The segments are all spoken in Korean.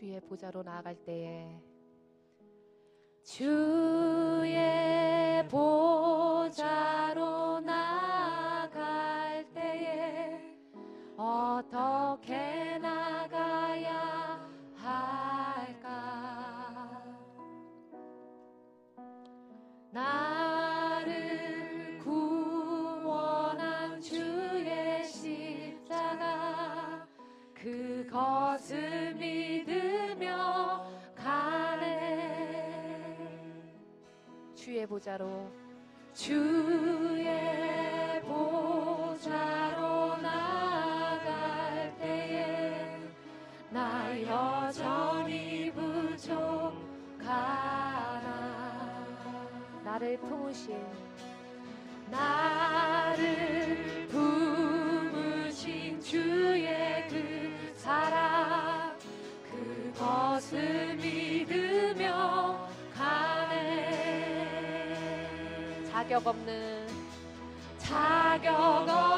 주의 보좌로 나아갈 때에. 주의 보 보좌로 주의 보좌로 나갈 때에 나 여전히 부족하나 나를 품으신 자격 없는 자격 없는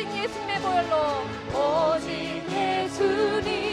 오직 예수님의 보혈로 오직 예수님.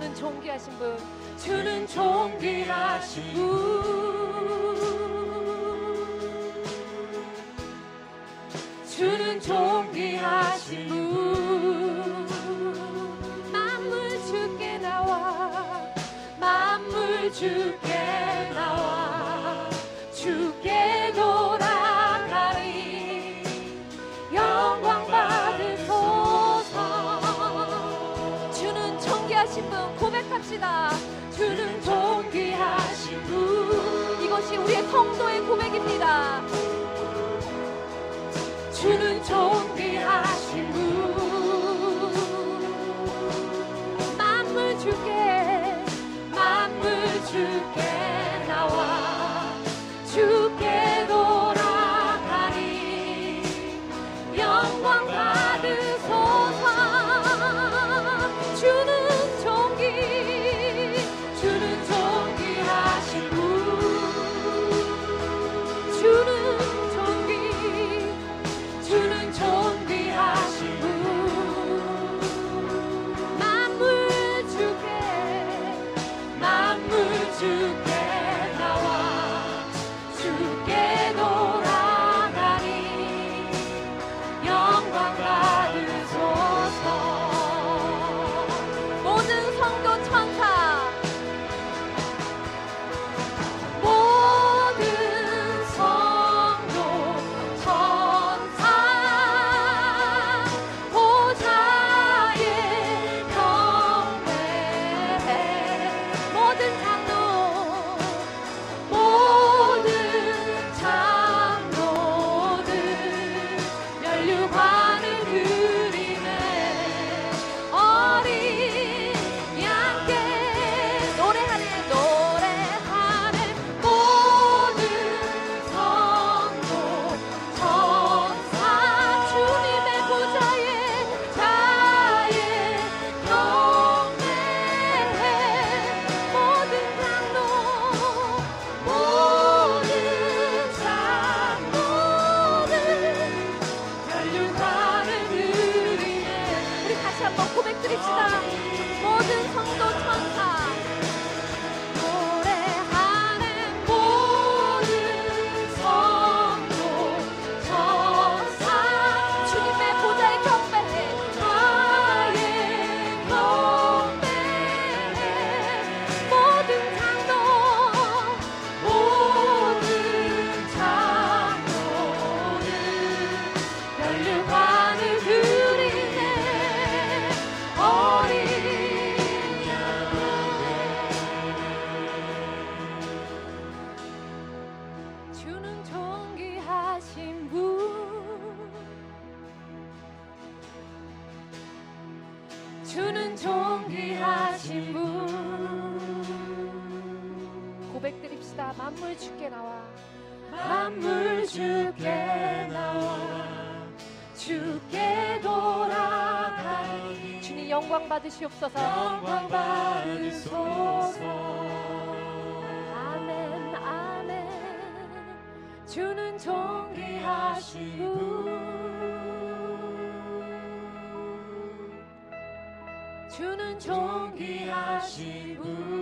주는 존귀하신 분. 주는 존귀하신 분. 주는 존귀하신 분. 만물 주께 나와. 만물 주께 고백합시다. 주는 존귀하신 분. 이것이 우리의 성도의 고백입니다. 주는 존 영광 받으시옵소서. 영광 받으소서. 아멘 아멘. 주는 존귀하신 분 주는 존귀하신 분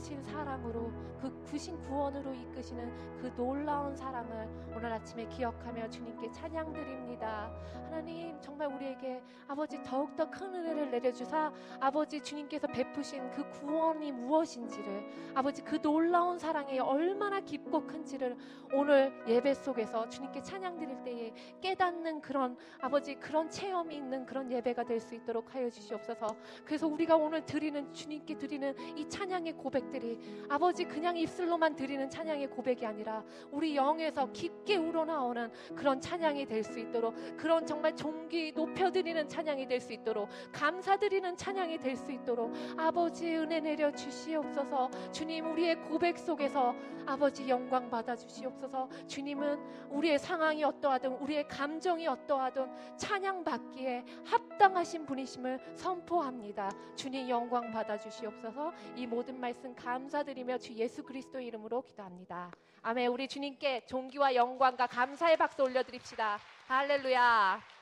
그 크신 사랑으로 이루신 구원으로 이끄시는 그 놀라운 사랑을 오늘 아침에 기억하며 주님께 찬양 드립니다. 하나님 정말 우리에게 아버지 더욱더 큰 은혜를 내려주사 아버지 주님께서 베푸신 그 구원이 무엇인지를 아버지 그 놀라운 사랑이 얼마나 깊고 큰지를 오늘 예배 속에서 주님께 찬양 드릴 때에 깨닫는 그런 아버지 그런 체험이 있는 그런 예배가 될 수 있도록 하여 주시옵소서. 그래서 우리가 오늘 드리는 주님께 드리는 이 찬양의 고백들이 아버지 그냥 입술로 말로만 드리는 찬양의 고백이 아니라 우리 영에서 깊게 우러나오는 그런 찬양이 될 수 있도록 그런 정말 종기 높여드리는 찬양이 될 수 있도록 감사드리는 찬양이 될 수 있도록 아버지의 은혜 내려 주시옵소서. 주님 우리의 고백 속에서 아버지 영광 받아 주시옵소서. 주님은 우리의 상황이 어떠하든 우리의 감정이 어떠하든 찬양 받기에 합당하신 분이심을 선포합니다. 주님 영광 받아 주시옵소서. 이 모든 말씀 감사드리며 주 예수 그리스도 그리스도 이름으로 기도합니다. 아멘. 우리 주님께 존귀와 영광과 감사의 박수 올려드립시다. 할렐루야.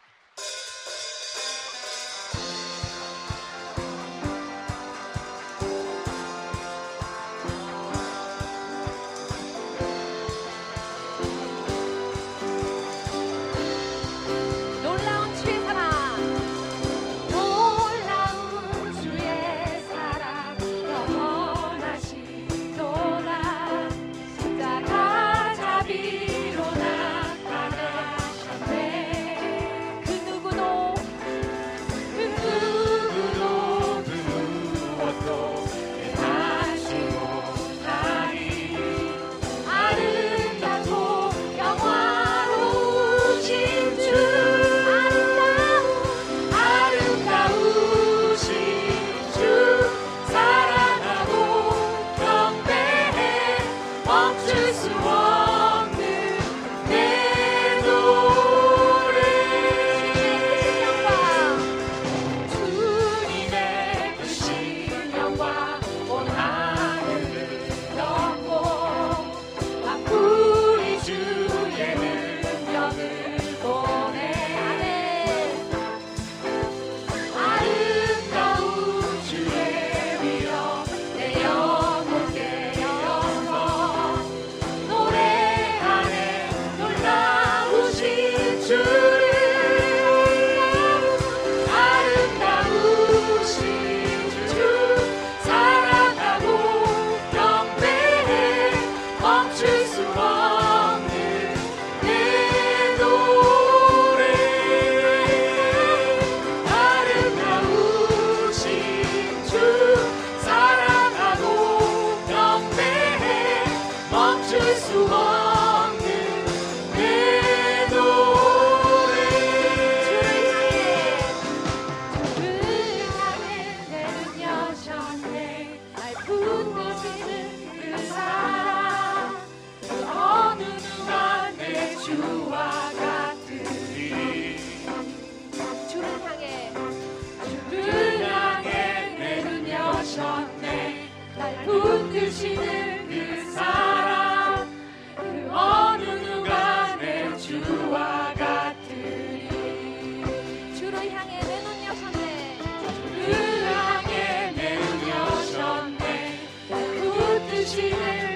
she is.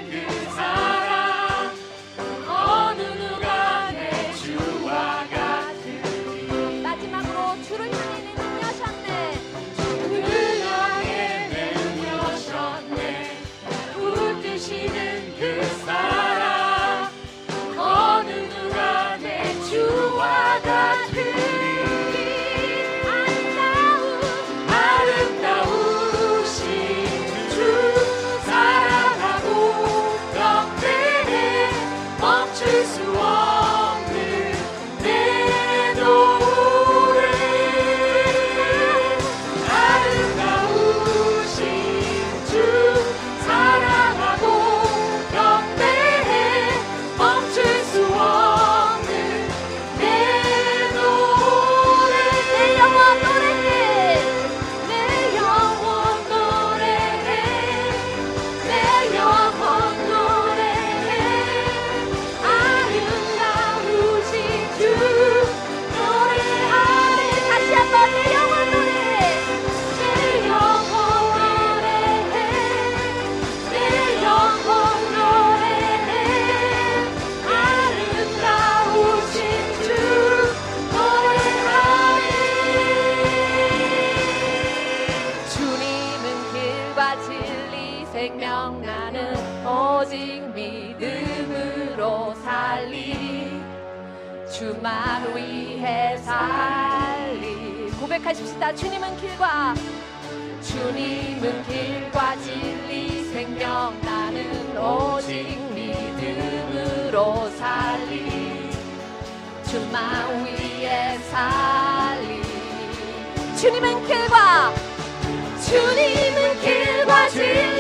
고백하십시다. 주님은 길과 주님은 길과 진리 생명 나는 오직 믿음으로 살리 주만 위에 살리 주님은 길과 주님은 길과 진리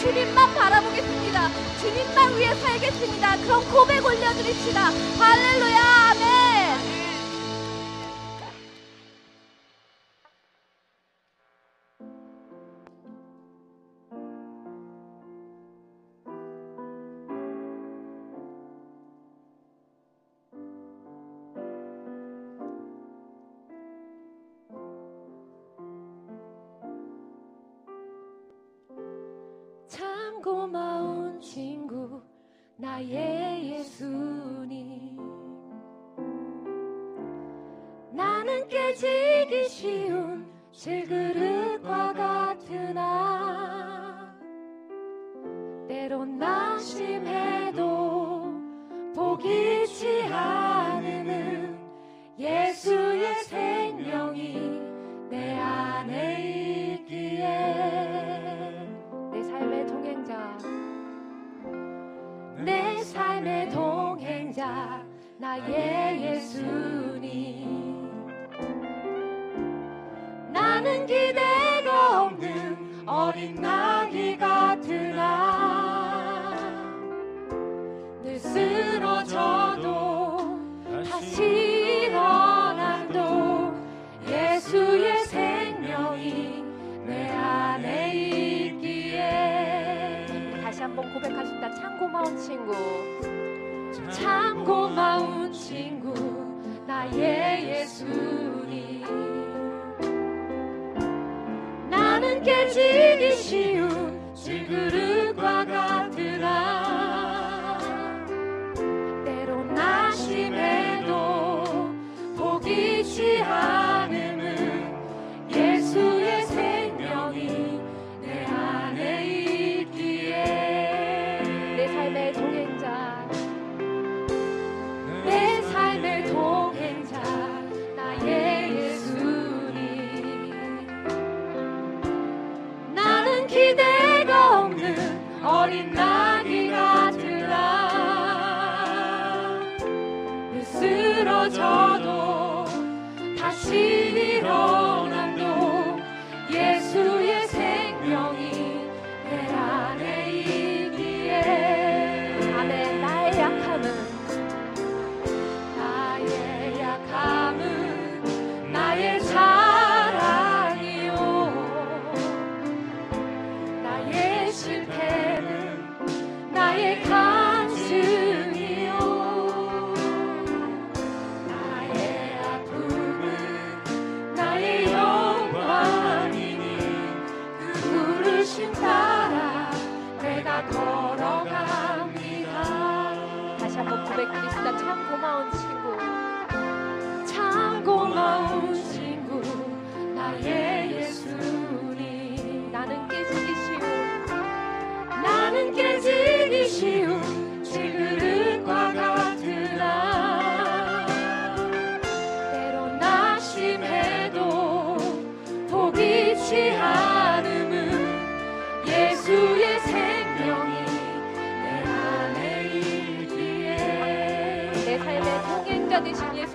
주님만 바라보겠습니다. 주님만 위해 살겠습니다. 그런 고백 올려드립시다. 할렐루야! 생 명이, 내 안에 있 기에, 내 나의 예수님. 나는 기대가 없는 어린 나이 고마운 친구. 참 고마운 친구. 나의 예수님. 나는 깨지기 싫어. Did?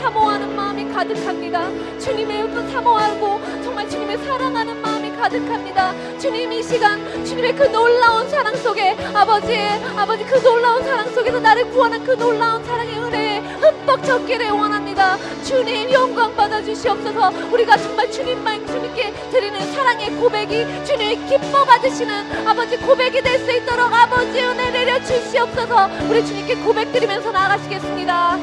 사모하는 마음이 가득합니다. 주님을 또 사모하고 정말 주님을 사랑하는 마음이 가득합니다. 주님 이 시간 주님의 그 놀라운 사랑 속에 아버지 아버지 그 놀라운 사랑 속에서 나를 구하는 그 놀라운 사랑의 은혜에 흠뻑 젖기를 원합니다. 주님 영광 받아 주시옵소서. 우리가 정말 주님만 주님께 드리는 사랑의 고백이 주님이 기뻐 받으시는 아버지 고백이 될 수 있도록 아버지 은혜 내려 주시옵소서. 우리 주님께 고백 드리면서 나아가시겠습니다.